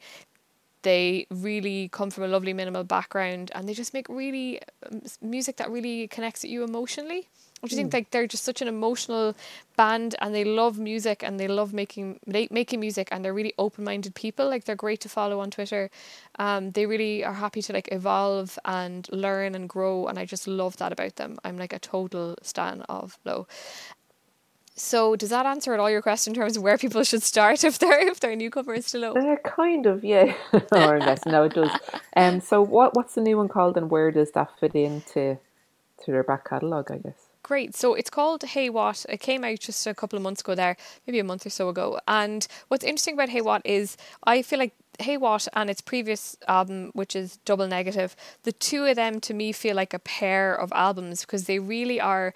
They really come from a lovely minimal background, and they just make really um, music that really connects with you emotionally. I just think mm. like they're just such an emotional band and they love music and they love making making music and they're really open minded people. Like they're great to follow on Twitter. Um, they really are happy to like evolve and learn and grow and I just love that about them. I'm like a total stan of Low. So does that answer at all your question in terms of where people should start if they're if they're newcomers to Low? Uh, kind of, yeah. or less. No, it does. Um so what what's the new one called and where does that fit into to their back catalogue, I guess? Great. So it's called Hey What. It came out just a couple of months ago there, maybe a month or so ago. And what's interesting about Hey What is I feel like Hey What and its previous album, which is Double Negative, the two of them to me feel like a pair of albums because they really are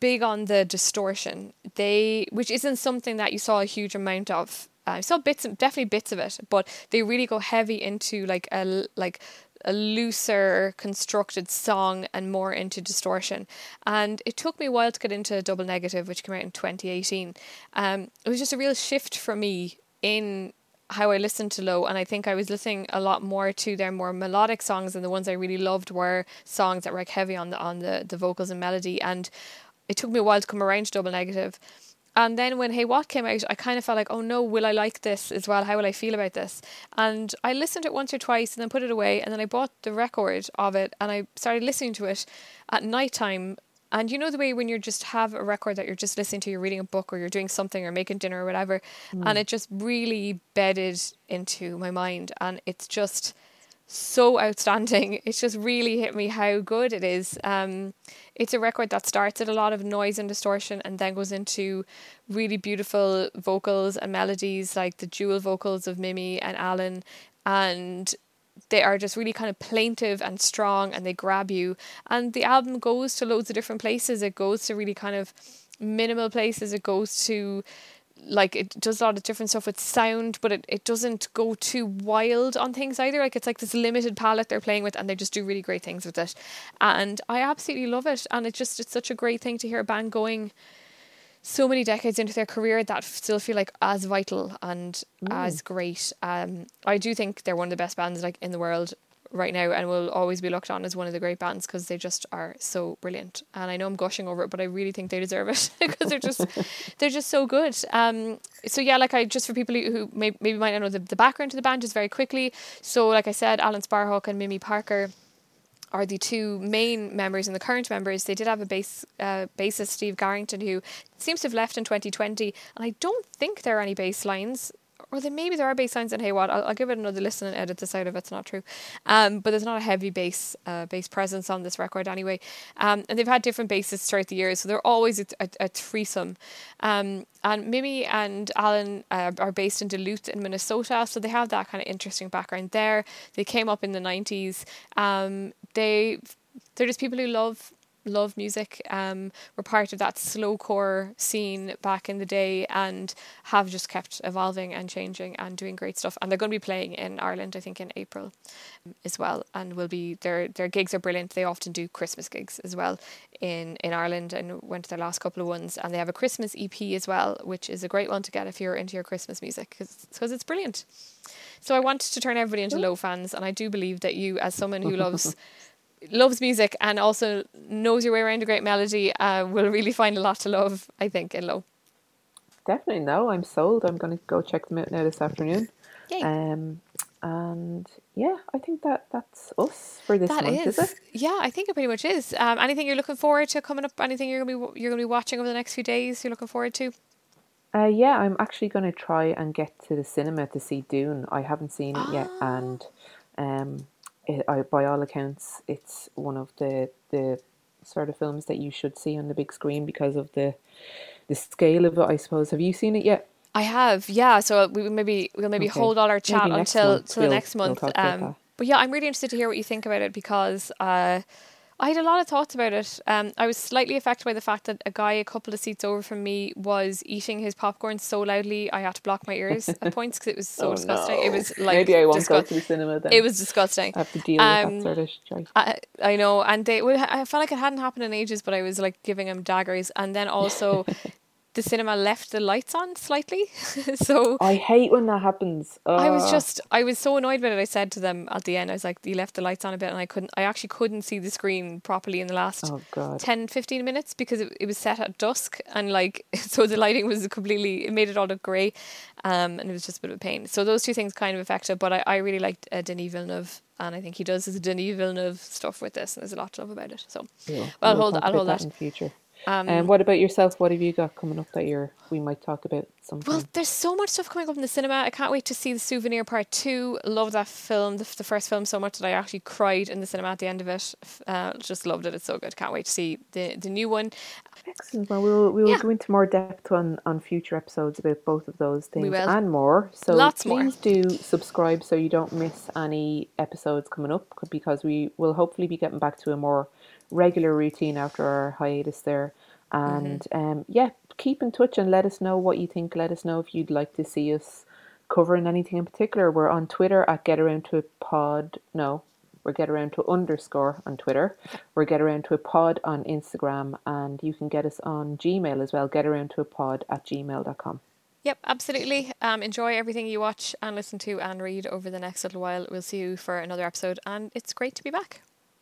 big on the distortion. They, which isn't something that you saw a huge amount of. Uh, I saw bits, definitely bits of it, but they really go heavy into like a like a looser constructed song and more into distortion. And it took me a while to get into Double Negative, which came out in 2018. Um, it was just a real shift for me in how I listened to Low, and I think I was listening a lot more to their more melodic songs, and the ones I really loved were songs that were like heavy on the on the, the vocals and melody. And it took me a while to come around to Double Negative. And then when Hey What came out, I kind of felt like, oh no, will I like this as well? How will I feel about this? And I listened to it once or twice and then put it away. And then I bought the record of it and I started listening to it at night time. And you know the way when you just have a record that you're just listening to, you're reading a book or you're doing something or making dinner or whatever, mm. and it just really bedded into my mind. And it's just so outstanding. It's just really hit me how good it is. Um, it's a record that starts at a lot of noise and distortion and then goes into really beautiful vocals and melodies like the dual vocals of Mimi and Alan and they are just really kind of plaintive and strong and they grab you and the album goes to loads of different places it goes to really kind of minimal places it goes to like it does a lot of different stuff with sound, but it, it doesn't go too wild on things either. Like it's like this limited palette they're playing with and they just do really great things with it. And I absolutely love it. And it's just it's such a great thing to hear a band going so many decades into their career that still feel like as vital and mm. as great. Um I do think they're one of the best bands like in the world right now and will always be looked on as one of the great bands because they just are so brilliant. And I know I'm gushing over it but I really think they deserve it because they're just they're just so good. Um so yeah like I just for people who may, maybe might not know the, the background to the band just very quickly. So like I said Alan Sparhawk and Mimi Parker are the two main members and the current members. They did have a bass uh, bassist Steve Garrington who seems to have left in 2020, and I don't think there are any bass lines or then maybe there are bass lines in Hey What. I'll, I'll give it another listen and edit this out if it's not true. Um, but there's not a heavy bass uh, bass presence on this record anyway. Um, and they've had different basses throughout the years, so they're always a, a, a threesome. Um, and Mimi and Alan uh, are based in Duluth in Minnesota, so they have that kind of interesting background there. They came up in the 90s. Um, they they're just people who love love music. Um, were part of that slowcore scene back in the day and have just kept evolving and changing and doing great stuff. And they're going to be playing in Ireland, I think, in April um, as well. And will be their their gigs are brilliant. They often do Christmas gigs as well in in Ireland and went to their last couple of ones. And they have a Christmas EP as well, which is a great one to get if you're into your Christmas music because it's brilliant. So I want to turn everybody into Low fans, and I do believe that you, as someone who loves loves music and also knows your way around a great melody uh, will really find a lot to love, I think, in Low. Definitely, no, I'm sold. I'm going to go check them out now this afternoon. Yay. Um, and yeah, I think that that's us for this That month, is, is it? yeah, I think it pretty much is. Um, anything you're looking forward to coming up? Anything you're gonna be you're gonna be watching over the next few days? You're looking forward to? Uh, yeah, I'm actually going to try and get to the cinema to see Dune. I haven't seen it yet, Ah. and um, it, I, by all accounts, it's one of the the sort of films that you should see on the big screen because of the the scale of it. I suppose. Have you seen it yet? I have, yeah. So we will maybe we'll maybe Okay. hold all our chat until till the we'll- next we'll month. Um, but yeah, I'm really interested to hear what you think about it because uh, I had a lot of thoughts about it. Um, I was slightly affected by the fact that a guy a couple of seats over from me was eating his popcorn so loudly I had to block my ears at points because it was so Oh, disgusting. no. It was like maybe I won't go to the cinema then. It was disgusting. I have to deal um, with that sort of. I, I know, and they would. I felt like it hadn't happened in ages, but I was like giving him daggers, and then also the cinema left the lights on slightly, so I hate when that happens. I was just, I was so annoyed with it. I said to them at the end, I was like, you left the lights on a bit, and I couldn't, I actually couldn't see the screen properly in the last Oh 10, 15 minutes because it, it was set at dusk, and like, so the lighting was completely, it made it all look grey, um, and it was just a bit of a pain. So those two things kind of affected, but I, I really liked uh, Denis Villeneuve, and I think he does his Denis Villeneuve stuff with this, and there's a lot to love about it. So, Yeah, well, we'll hold, I'll hold that. in future. Um, And what about yourself? What have you got coming up that you're we might talk about sometime? Well, there's so much stuff coming up in the cinema. I can't wait to see the Souvenir Part Two. Love that film, the, the first film, so much that I actually cried in the cinema at the end of it. Uh, just loved it. It's so good. Can't wait to see the the new one. Excellent. Well, we'll we will Yeah. go into more depth on on future episodes about both of those things will. and more. So Lots more. please do subscribe so you don't miss any episodes coming up because we will hopefully be getting back to a more regular routine after our hiatus there. And Mm-hmm. um, yeah, keep in touch and let us know what you think. Let us know if you'd like to see us covering anything in particular. We're on Twitter at Get Around to a Pod. No, we're Get Around to underscore on Twitter. We're Get Around to a Pod on Instagram, and you can get us on Gmail as well. Get Around to a Pod at gmail.com. Yep, absolutely. Um, enjoy everything you watch and listen to and read over the next little while. We'll see you for another episode, and it's great to be back.